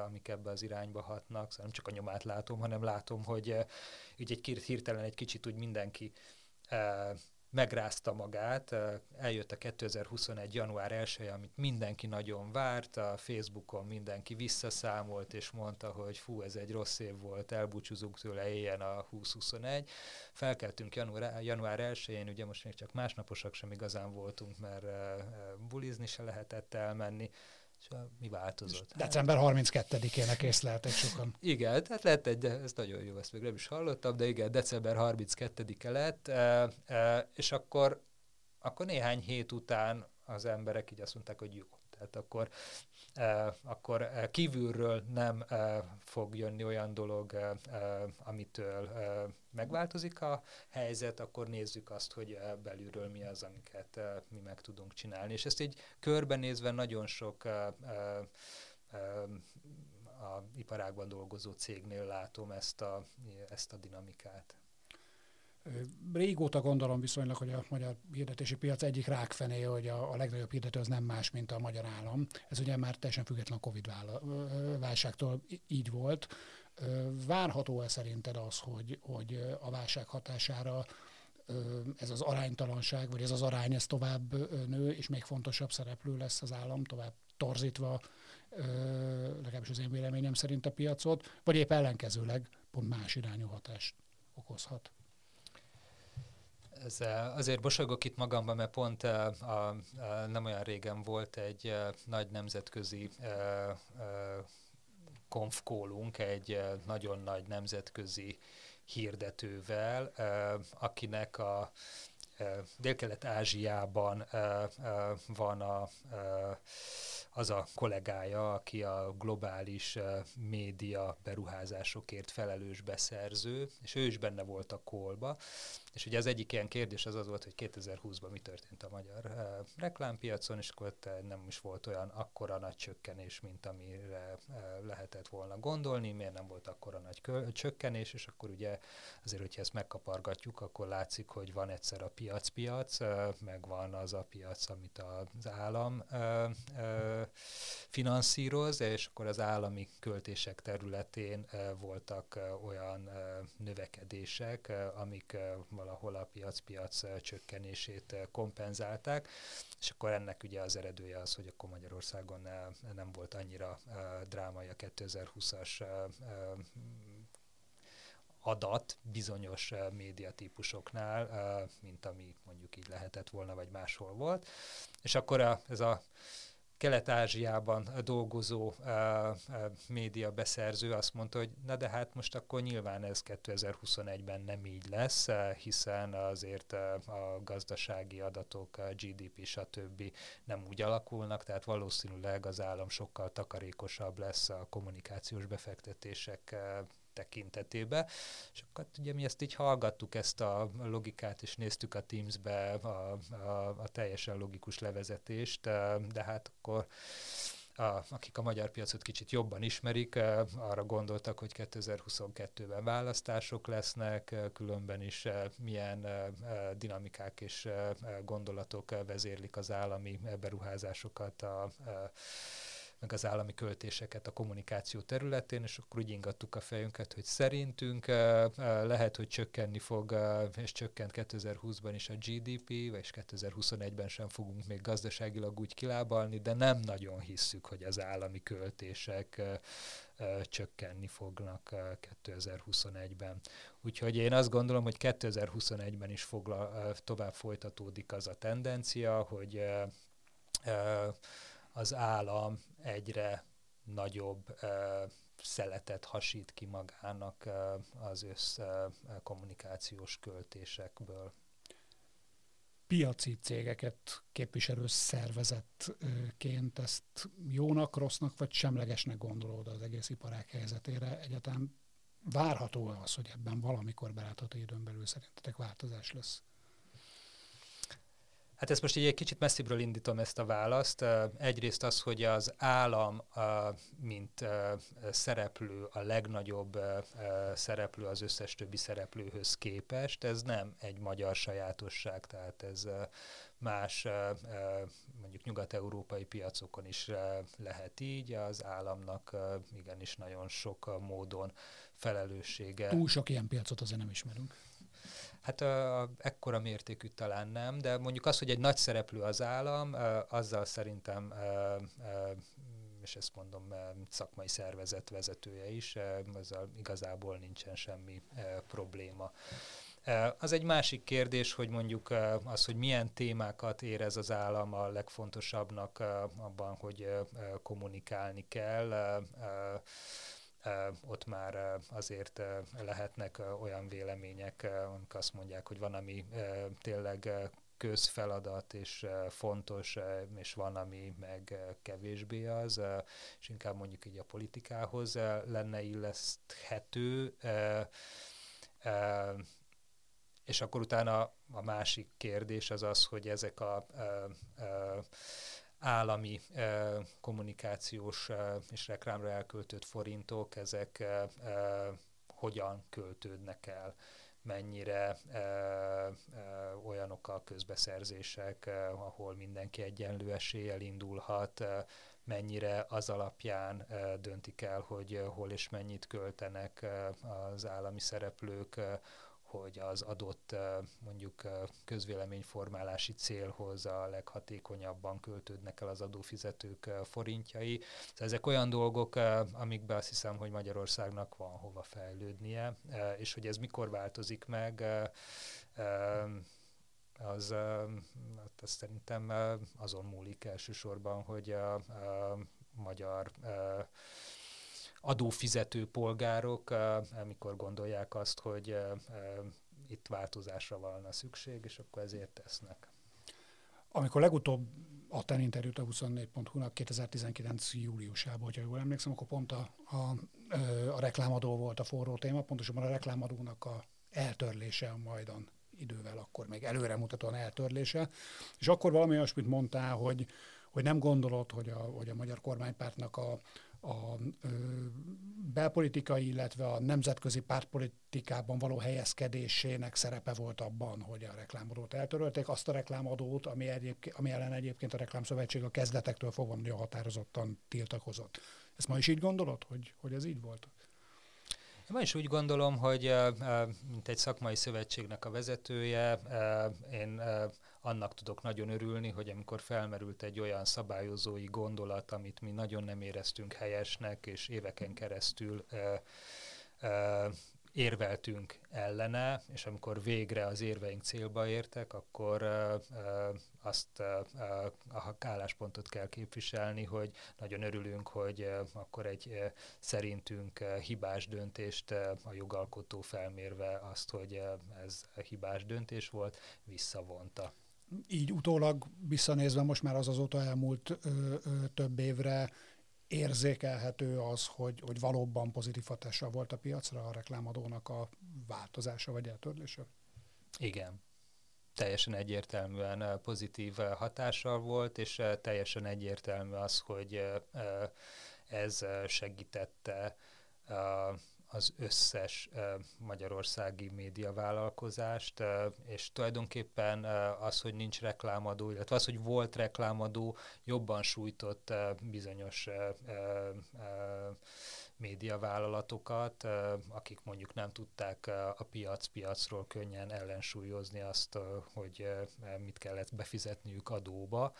amik ebbe az irányba hatnak, szóval nem csak a nyomát látom, hanem látom, hogy így egy hirtelen egy kicsit úgy mindenki megrázta magát. Eljött a 2021. január 1 amit mindenki nagyon várt, a Facebookon mindenki visszaszámolt, és mondta, hogy fú, ez egy rossz év volt, elbúcsúzunk tőle, éljen a 2021. Felkeltünk január, január 1-én, ugye most még csak másnaposak sem igazán voltunk, mert bulizni se lehetett elmenni, és mi változott? Hát- December 32-ének észleltek sokan. Igen, tehát lett egy, ez nagyon jó, ezt még nem is hallottam, de igen, december 32-e lett, e, e, és akkor, akkor néhány hét után az emberek így azt mondták, hogy jó, tehát akkor, eh, akkor eh, kívülről nem eh, fog jönni olyan dolog, amitől megváltozik a helyzet, akkor nézzük azt, hogy belülről mi az, amiket mi meg tudunk csinálni. És ezt így körbenézve nagyon sok a iparágban dolgozó cégnél látom ezt a, ezt a dinamikát. Régóta gondolom viszonylag, hogy a magyar hirdetési piac egyik rákfené, hogy a, a legnagyobb hirdető az nem más, mint a magyar állam. Ez ugye már teljesen független a Covid válságtól így volt. Várható-e szerinted az, hogy, hogy a válság hatására ez az aránytalanság, vagy ez az arány ez tovább nő, és még fontosabb szereplő lesz az állam, tovább torzítva, legalábbis az én véleményem szerint a piacot, vagy épp ellenkezőleg pont más irányú hatást okozhat ez, azért bosolgok itt magamban, mert pont a, a, a, nem olyan régen volt egy a, nagy nemzetközi konfkólunk, egy nagyon nagy nemzetközi hirdetővel, akinek a Dél-Kelet-Ázsiában van a az a kollégája, aki a globális média beruházásokért felelős beszerző, és ő is benne volt a kolba, és ugye az egyik ilyen kérdés az az volt, hogy 2020-ban mi történt a magyar reklámpiacon, és akkor nem is volt olyan akkora nagy csökkenés, mint amire lehetett volna gondolni, miért nem volt akkora nagy csökkenés, és akkor ugye azért, hogyha ezt megkapargatjuk, akkor látszik, hogy van egyszer a piac-piac, meg van az a piac, amit az állam finanszíroz, és akkor az állami költések területén uh, voltak uh, olyan uh, növekedések, uh, amik uh, valahol a piac-piac csökkenését kompenzálták, és akkor ennek ugye az eredője az, hogy akkor Magyarországon nem volt annyira drámai a 2020-as adat bizonyos médiatípusoknál, mint ami mondjuk így lehetett volna, vagy máshol volt. És akkor a, ez a Kelet-Ázsiában dolgozó uh, uh, média beszerző azt mondta, hogy na de hát most akkor nyilván ez 2021-ben nem így lesz, uh, hiszen azért a gazdasági adatok, a GDP stb. nem úgy alakulnak, tehát valószínűleg az állam sokkal takarékosabb lesz a kommunikációs befektetések uh, tekintetébe. És akkor ugye mi ezt így hallgattuk, ezt a logikát, és néztük a Teams-be a, a, a teljesen logikus levezetést, de hát akkor a, akik a magyar piacot kicsit jobban ismerik, arra gondoltak, hogy 2022-ben választások lesznek, különben is milyen dinamikák és gondolatok vezérlik az állami beruházásokat a, a meg az állami költéseket a kommunikáció területén, és akkor úgy ingattuk a fejünket, hogy szerintünk lehet, hogy csökkenni fog, és csökkent 2020-ban is a GDP, és 2021-ben sem fogunk még gazdaságilag úgy kilábalni, de nem nagyon hisszük, hogy az állami költések csökkenni fognak 2021-ben. Úgyhogy én azt gondolom, hogy 2021-ben is fogla, tovább folytatódik az a tendencia, hogy az állam egyre nagyobb szeletet hasít ki magának az össz kommunikációs költésekből. Piaci cégeket képviselő szervezetként ezt jónak, rossznak vagy semlegesnek gondolod az egész iparág helyzetére? Egyáltalán várható az, hogy ebben valamikor belátható időn belül szerintetek változás lesz? Hát ezt most így egy kicsit messzibbről indítom ezt a választ. Egyrészt az, hogy az állam, mint szereplő, a legnagyobb szereplő az összes többi szereplőhöz képest, ez nem egy magyar sajátosság, tehát ez más mondjuk nyugat-európai piacokon is lehet így, az államnak igenis nagyon sok módon felelőssége. Túl sok ilyen piacot azért nem ismerünk. Hát a, ekkora mértékű talán nem, de mondjuk az, hogy egy nagy szereplő az állam, azzal szerintem és ezt mondom szakmai szervezet vezetője is, ezzel igazából nincsen semmi probléma. Az egy másik kérdés, hogy mondjuk az, hogy milyen témákat érez az állam a legfontosabbnak abban, hogy kommunikálni kell ott már azért lehetnek olyan vélemények, amik azt mondják, hogy van, ami tényleg közfeladat és fontos, és van, ami meg kevésbé az, és inkább mondjuk így a politikához lenne illeszthető. És akkor utána a másik kérdés az az, hogy ezek a állami kommunikációs és reklámra elköltött forintok, ezek hogyan költődnek el, mennyire e, e, olyanok a közbeszerzések, e, ahol mindenki egyenlő eséllyel indulhat, e, mennyire az alapján e, döntik el, hogy hol és mennyit költenek e, az állami szereplők, e, hogy az adott mondjuk közvéleményformálási célhoz a leghatékonyabban költődnek el az adófizetők forintjai. Szóval ezek olyan dolgok, amikben azt hiszem, hogy Magyarországnak van hova fejlődnie, és hogy ez mikor változik meg, az, hát az szerintem azon múlik elsősorban, hogy a, a magyar adófizető polgárok, amikor gondolják azt, hogy itt változásra volna szükség, és akkor ezért tesznek. Amikor legutóbb adtál interjút a 24.hu-nak 2019. júliusában, hogyha jól emlékszem, akkor pont a, a, a reklámadó volt a forró téma, pontosabban a reklámadónak a eltörlése a majdan idővel, akkor még előremutatóan eltörlése. És akkor valami olyasmit mondtál, hogy, hogy nem gondolod, hogy a, hogy a magyar kormánypártnak a, a belpolitikai, illetve a nemzetközi pártpolitikában való helyezkedésének szerepe volt abban, hogy a reklámadót eltörölték, azt a reklámadót, ami, egyébként, ami ellen egyébként a Reklámszövetség a kezdetektől fogva nagyon határozottan tiltakozott. Ezt ma is így gondolod, hogy, hogy ez így volt? Én is úgy gondolom, hogy mint egy szakmai szövetségnek a vezetője, én annak tudok nagyon örülni, hogy amikor felmerült egy olyan szabályozói gondolat, amit mi nagyon nem éreztünk helyesnek, és éveken keresztül érveltünk ellene, és amikor végre az érveink célba értek, akkor uh, azt a álláspontot kell képviselni, hogy nagyon örülünk, hogy akkor egy szerintünk hibás döntést a jogalkotó felmérve azt, hogy ez hibás döntés volt, visszavonta. Így utólag visszanézve most már az azóta elmúlt ö, ö, több évre érzékelhető az, hogy, hogy valóban pozitív hatással volt a piacra a reklámadónak a változása vagy eltörlése? Igen. Teljesen egyértelműen pozitív hatással volt, és teljesen egyértelmű az, hogy ez segítette az összes magyarországi médiavállalkozást, és tulajdonképpen az, hogy nincs reklámadó, illetve az, hogy volt reklámadó, jobban sújtott bizonyos médiavállalatokat, akik mondjuk nem tudták a piac piacról könnyen ellensúlyozni azt, hogy mit kellett befizetniük adóba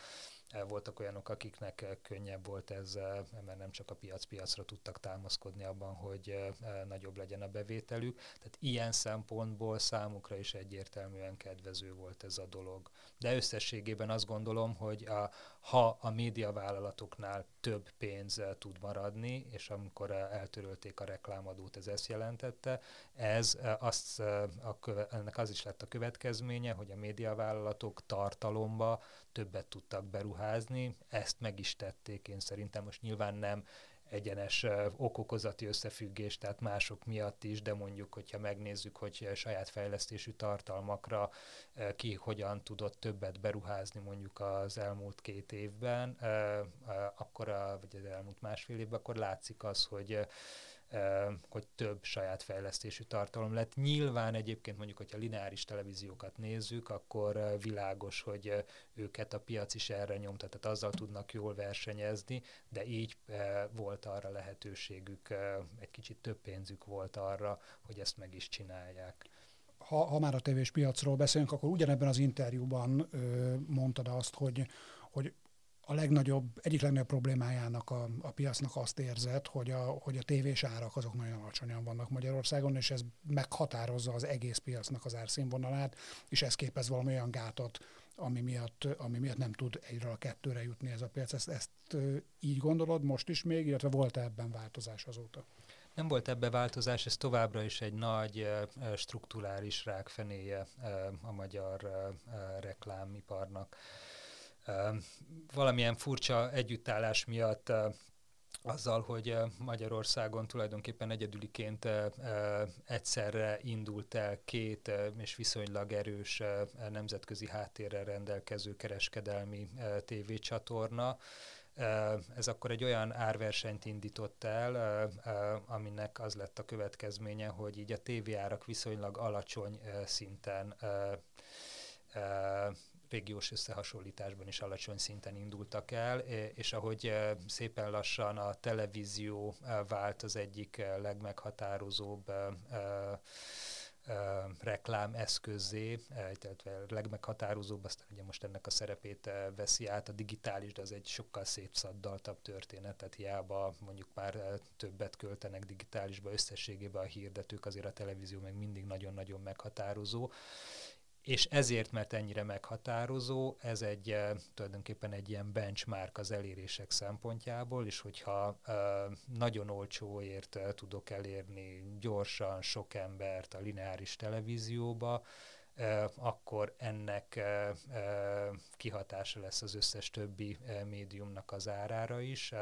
voltak olyanok, akiknek eh, könnyebb volt ez, eh, mert nem csak a piac-piacra tudtak támaszkodni abban, hogy eh, nagyobb legyen a bevételük. Tehát ilyen szempontból számukra is egyértelműen kedvező volt ez a dolog. De összességében azt gondolom, hogy a, ha a médiavállalatoknál több pénz tud maradni, és amikor eltörölték a reklámadót, ez ezt jelentette, ez azt, a köve, ennek az is lett a következménye, hogy a médiavállalatok tartalomba többet tudtak beruházni, ezt meg is tették, én szerintem most nyilván nem egyenes okokozati összefüggés, tehát mások miatt is, de mondjuk, hogyha megnézzük, hogy saját fejlesztésű tartalmakra ki hogyan tudott többet beruházni mondjuk az elmúlt két évben, akkor, a, vagy az elmúlt másfél évben, akkor látszik az, hogy hogy több saját fejlesztésű tartalom lett. Nyilván egyébként mondjuk, hogyha lineáris televíziókat nézzük, akkor világos, hogy őket a piac is erre nyomta, tehát azzal tudnak jól versenyezni, de így volt arra lehetőségük, egy kicsit több pénzük volt arra, hogy ezt meg is csinálják. Ha, ha már a tévés piacról beszélünk, akkor ugyanebben az interjúban ö, mondtad azt, hogy, hogy a legnagyobb, egyik legnagyobb problémájának a, a piacnak azt érzett, hogy a, hogy a tévés árak azok nagyon alacsonyan vannak Magyarországon, és ez meghatározza az egész piacnak az árszínvonalát, és ez képez valami olyan gátot, ami miatt, ami miatt nem tud egyre a kettőre jutni ez a piac. Ezt, ezt így gondolod most is még, illetve volt ebben változás azóta? Nem volt ebbe változás, ez továbbra is egy nagy strukturális rákfenéje a magyar reklámiparnak valamilyen furcsa együttállás miatt azzal, hogy Magyarországon tulajdonképpen egyedüliként egyszerre indult el két és viszonylag erős nemzetközi háttérrel rendelkező kereskedelmi tévécsatorna. Ez akkor egy olyan árversenyt indított el, aminek az lett a következménye, hogy így a tévéárak viszonylag alacsony szinten régiós összehasonlításban is alacsony szinten indultak el, és ahogy szépen lassan a televízió vált az egyik legmeghatározóbb reklám eszközé, illetve legmeghatározóbb, aztán ugye most ennek a szerepét veszi át a digitális, de az egy sokkal szétszadaltabb történet, tehát hiába mondjuk már többet költenek digitálisba összességében a hirdetők, azért a televízió meg mindig nagyon-nagyon meghatározó és ezért, mert ennyire meghatározó, ez egy eh, tulajdonképpen egy ilyen benchmark az elérések szempontjából, és hogyha uh, nagyon olcsóért uh, tudok elérni gyorsan sok embert a lineáris televízióba, akkor ennek kihatása lesz az összes többi médiumnak az árára is,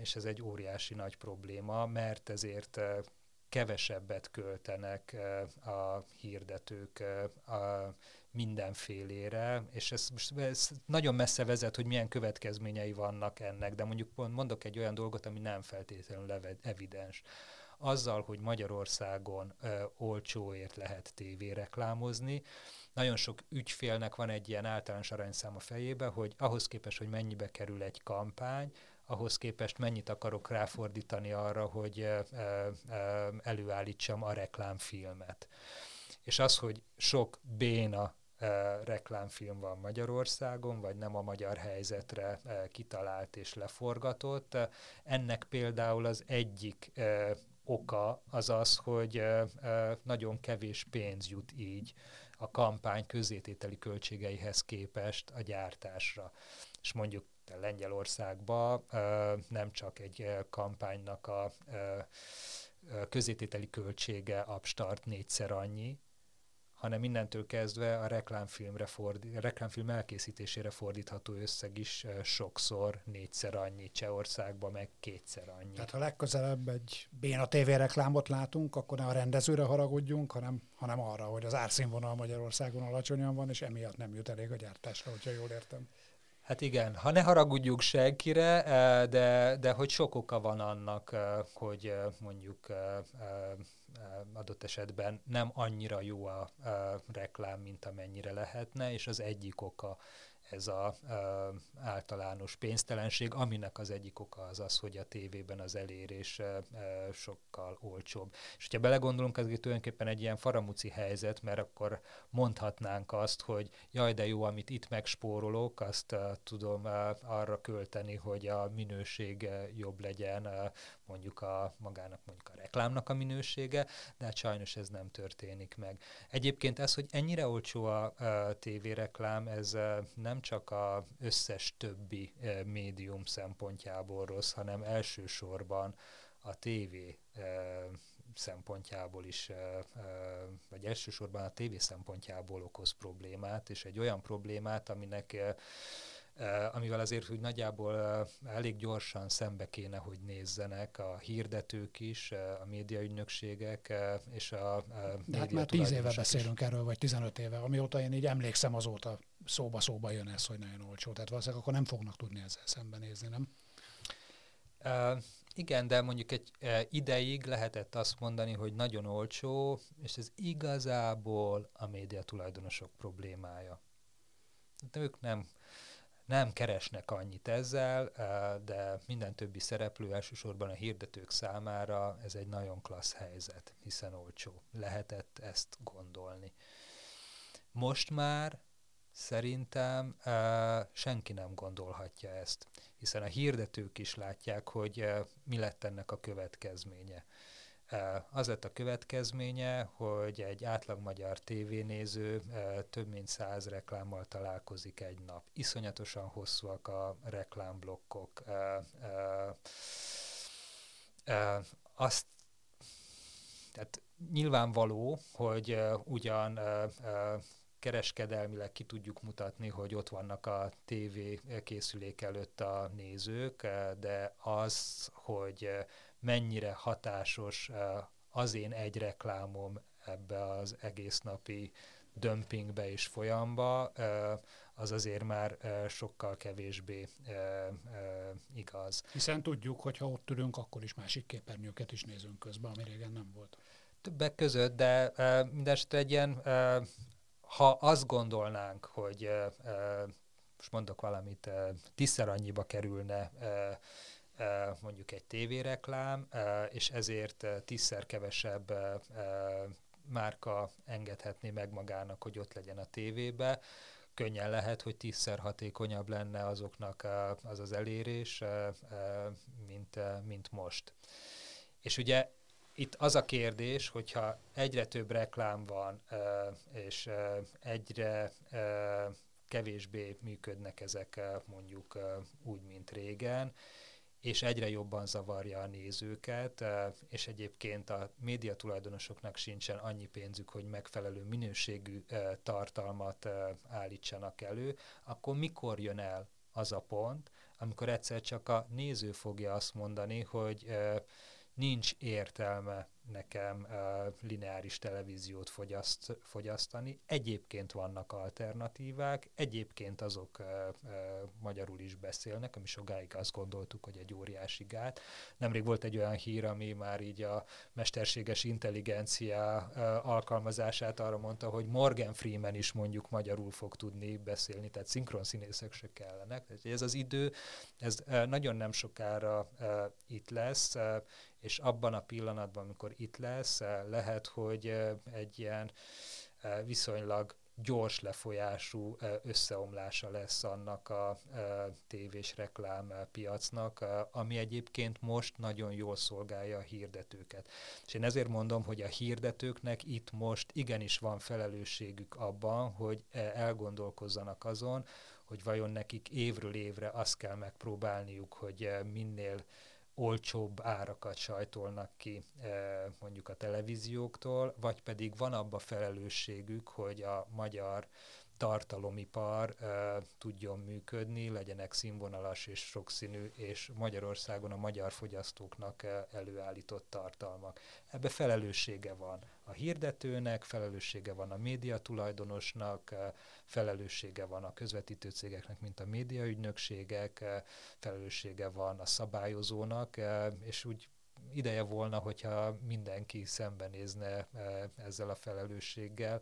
és ez egy óriási nagy probléma, mert ezért kevesebbet költenek a hirdetők a mindenfélére, és ez, most ez nagyon messze vezet, hogy milyen következményei vannak ennek, de mondjuk mondok egy olyan dolgot, ami nem feltétlenül evidens. Azzal, hogy Magyarországon ö, olcsóért lehet tévéreklámozni, nagyon sok ügyfélnek van egy ilyen általános arányszám a fejébe, hogy ahhoz képest, hogy mennyibe kerül egy kampány, ahhoz képest mennyit akarok ráfordítani arra, hogy előállítsam a reklámfilmet. És az, hogy sok béna reklámfilm van Magyarországon, vagy nem a magyar helyzetre kitalált és leforgatott. Ennek például az egyik oka az az, hogy nagyon kevés pénz jut így a kampány közétételi költségeihez képest a gyártásra. És mondjuk Lengyelországba nem csak egy kampánynak a közétételi költsége abstart négyszer annyi, hanem innentől kezdve a reklámfilmre fordít, a reklámfilm elkészítésére fordítható összeg is sokszor négyszer annyi, Csehországban meg kétszer annyi. Tehát ha legközelebb egy béna TV reklámot látunk, akkor ne a rendezőre haragudjunk, hanem, hanem arra, hogy az árszínvonal Magyarországon alacsonyan van, és emiatt nem jut elég a gyártásra, hogyha jól értem. Hát igen, ha ne haragudjuk senkire, eh, de, de hogy sok oka van annak, eh, hogy eh, mondjuk adott esetben nem annyira jó a reklám, mint amennyire lehetne, és az egyik oka ez a ö, általános pénztelenség, aminek az egyik oka az az, hogy a tévében az elérés ö, sokkal olcsóbb. És hogyha belegondolunk, ez tulajdonképpen egy ilyen faramuci helyzet, mert akkor mondhatnánk azt, hogy jaj, de jó, amit itt megspórolok, azt ö, tudom ö, arra költeni, hogy a minőség jobb legyen, ö, mondjuk a magának, mondjuk a reklámnak a minősége, de hát sajnos ez nem történik meg. Egyébként ez, hogy ennyire olcsó a, a tévéreklám, ez nem csak a összes többi eh, médium szempontjából rossz, hanem elsősorban a tévé szempontjából is, vagy elsősorban a tévé szempontjából okoz problémát, és egy olyan problémát, aminek amivel azért úgy nagyjából elég gyorsan szembe kéne, hogy nézzenek a hirdetők is, a médiaügynökségek és a, a De hát már tíz éve beszélünk is. erről, vagy 15 éve, amióta én így emlékszem, azóta szóba-szóba jön ez, hogy nagyon olcsó. Tehát valószínűleg akkor nem fognak tudni ezzel szembenézni, nem? Uh, igen, de mondjuk egy uh, ideig lehetett azt mondani, hogy nagyon olcsó, és ez igazából a média tulajdonosok problémája. De ők nem nem keresnek annyit ezzel, de minden többi szereplő, elsősorban a hirdetők számára ez egy nagyon klassz helyzet, hiszen olcsó. Lehetett ezt gondolni. Most már szerintem senki nem gondolhatja ezt, hiszen a hirdetők is látják, hogy mi lett ennek a következménye. Az lett a következménye, hogy egy átlag magyar tévénéző több mint száz reklámmal találkozik egy nap. Iszonyatosan hosszúak a reklámblokkok. Azt tehát nyilvánvaló, hogy ugyan kereskedelmileg ki tudjuk mutatni, hogy ott vannak a TV készülék előtt a nézők, de az, hogy mennyire hatásos eh, az én egy reklámom ebbe az egész napi dömpingbe és folyamba, eh, az azért már eh, sokkal kevésbé igaz. Hiszen tudjuk, hogy ha ott ülünk, akkor is másik képernyőket is nézünk közben, ami régen nem volt. Többek között, de mindesetre egy ilyen, ha azt gondolnánk, hogy most mondok valamit, tízszer annyiba kerülne mondjuk egy tévéreklám, és ezért tízszer kevesebb márka engedhetné meg magának, hogy ott legyen a tévébe. Könnyen lehet, hogy tízszer hatékonyabb lenne azoknak az az elérés, mint, mint most. És ugye itt az a kérdés, hogyha egyre több reklám van, és egyre kevésbé működnek ezek mondjuk úgy, mint régen, és egyre jobban zavarja a nézőket, és egyébként a média tulajdonosoknak sincsen annyi pénzük, hogy megfelelő minőségű tartalmat állítsanak elő, akkor mikor jön el az a pont, amikor egyszer csak a néző fogja azt mondani, hogy nincs értelme nekem lineáris televíziót fogyaszt, fogyasztani. Egyébként vannak alternatívák, egyébként azok magyarul is beszélnek, ami sokáig azt gondoltuk, hogy egy óriási gát. Nemrég volt egy olyan hír, ami már így a mesterséges intelligencia alkalmazását arra mondta, hogy Morgan Freeman is mondjuk magyarul fog tudni beszélni, tehát szinkron színészek se kellenek. Ez az idő, ez nagyon nem sokára itt lesz, és abban a pillanatban, amikor itt lesz, eh, lehet, hogy eh, egy ilyen eh, viszonylag gyors lefolyású összeomlása lesz annak a tévés reklám piacnak, ami egyébként most nagyon jól szolgálja a hirdetőket. És én ezért mondom, hogy a hirdetőknek itt most igenis van felelősségük abban, hogy elgondolkozzanak azon, hogy vajon nekik évről évre azt kell megpróbálniuk, hogy minél olcsóbb árakat sajtolnak ki eh, mondjuk a televízióktól, vagy pedig van abba felelősségük, hogy a magyar tartalomipar uh, tudjon működni, legyenek színvonalas és sokszínű, és Magyarországon a magyar fogyasztóknak uh, előállított tartalmak. Ebbe felelőssége van a hirdetőnek, felelőssége van a média tulajdonosnak, uh, felelőssége van a közvetítő cégeknek, mint a médiaügynökségek, uh, felelőssége van a szabályozónak, uh, és úgy ideje volna, hogyha mindenki szembenézne ezzel a felelősséggel,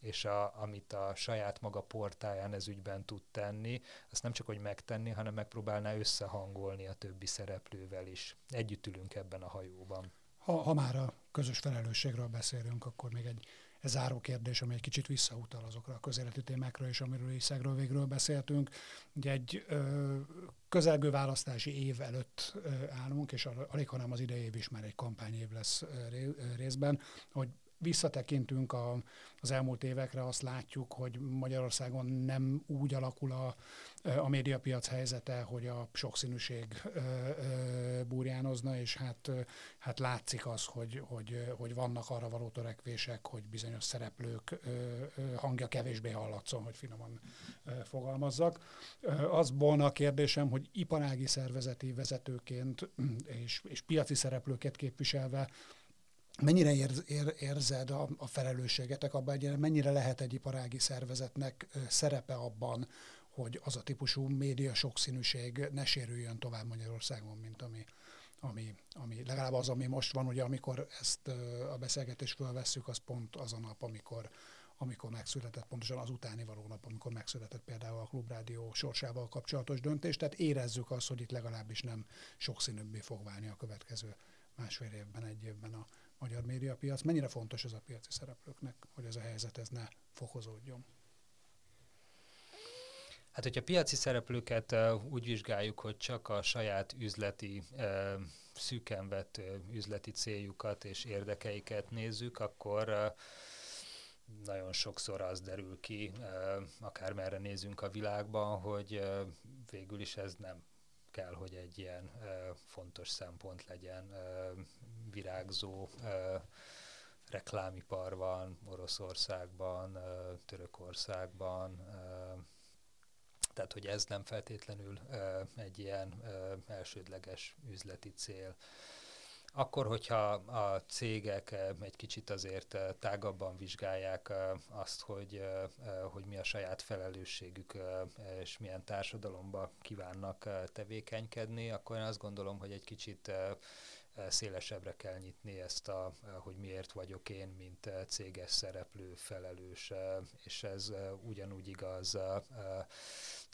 és a, amit a saját maga portáján ez ügyben tud tenni, azt nem csak hogy megtenni, hanem megpróbálná összehangolni a többi szereplővel is. Együtt ülünk ebben a hajóban. Ha, ha már a közös felelősségről beszélünk, akkor még egy ez záró kérdés, ami egy kicsit visszautal azokra a közéleti témákra és amiről is szegről végről beszéltünk. Ugye egy ö, közelgő választási év előtt ö, állunk, és alig, hanem az idei év is már egy kampányév lesz ö, részben, hogy visszatekintünk a, az elmúlt évekre, azt látjuk, hogy Magyarországon nem úgy alakul a, a médiapiac helyzete, hogy a sokszínűség burjánozna, és hát, hát látszik az, hogy, hogy, hogy vannak arra való törekvések, hogy bizonyos szereplők hangja kevésbé hallatszon, hogy finoman fogalmazzak. Az volna a kérdésem, hogy iparági szervezeti vezetőként és, és piaci szereplőket képviselve Mennyire érz, ér, érzed a, a felelősségetek abban, hogy mennyire lehet egy iparági szervezetnek szerepe abban, hogy az a típusú média sokszínűség ne sérüljön tovább Magyarországon, mint ami, ami, ami legalább az, ami most van, ugye amikor ezt a beszélgetést fölvesszük, az pont az a nap, amikor, amikor megszületett, pontosan az utáni való nap, amikor megszületett például a Klubrádió sorsával kapcsolatos döntés, tehát érezzük azt, hogy itt legalábbis nem sokszínűbbé fog válni a következő másfél évben, egy évben a, magyar médiapiac. Mennyire fontos ez a piaci szereplőknek, hogy ez a helyzet ez ne fokozódjon? Hát, hogyha piaci szereplőket uh, úgy vizsgáljuk, hogy csak a saját üzleti, uh, szűken vett uh, üzleti céljukat és érdekeiket nézzük, akkor nagyon sokszor az derül ki, uh, akármerre nézünk a világban, hogy végül is ez nem kell, hogy egy ilyen fontos szempont legyen. Virágzó reklámipar van Oroszországban, Törökországban, tehát hogy ez nem feltétlenül egy ilyen elsődleges üzleti cél. Akkor, hogyha a cégek egy kicsit azért tágabban vizsgálják azt, hogy, hogy mi a saját felelősségük, és milyen társadalomba kívánnak tevékenykedni, akkor én azt gondolom, hogy egy kicsit szélesebbre kell nyitni ezt, a, hogy miért vagyok én, mint céges szereplő felelős, és ez ugyanúgy igaz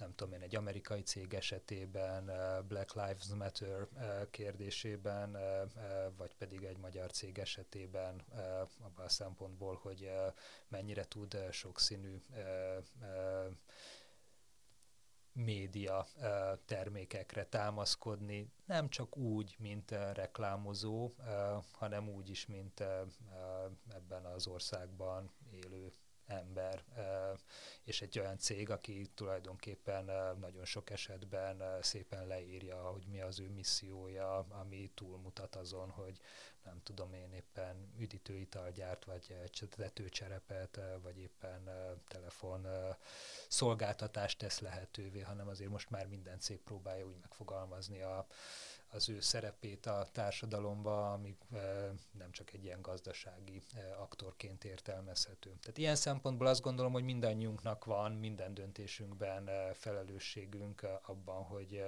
nem tudom én, egy amerikai cég esetében, Black Lives Matter kérdésében, vagy pedig egy magyar cég esetében abban a szempontból, hogy mennyire tud sokszínű média termékekre támaszkodni, nem csak úgy, mint reklámozó, hanem úgy is, mint ebben az országban élő ember, és egy olyan cég, aki tulajdonképpen nagyon sok esetben szépen leírja, hogy mi az ő missziója, ami túlmutat azon, hogy nem tudom én éppen üdítőital gyárt, vagy tetőcserepet, vagy éppen telefon szolgáltatást tesz lehetővé, hanem azért most már minden cég próbálja úgy megfogalmazni a, az ő szerepét a társadalomba, ami nem csak egy ilyen gazdasági aktorként értelmezhető. Tehát ilyen szempontból azt gondolom, hogy mindannyiunknak van minden döntésünkben felelősségünk abban, hogy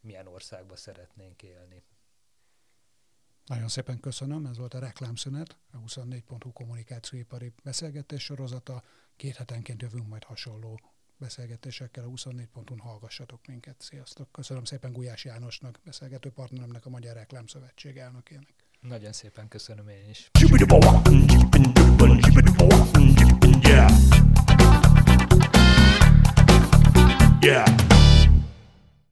milyen országba szeretnénk élni. Nagyon szépen köszönöm, ez volt a reklámszünet, a 24.hu kommunikációipari beszélgetés sorozata. Két hetenként jövünk majd hasonló beszélgetésekkel a 24.hu-n hallgassatok minket. Sziasztok! Köszönöm szépen Gulyás Jánosnak, beszélgető partneremnek, a Magyar Reklámszövetség elnökének. Nagyon szépen köszönöm én is. Yeah.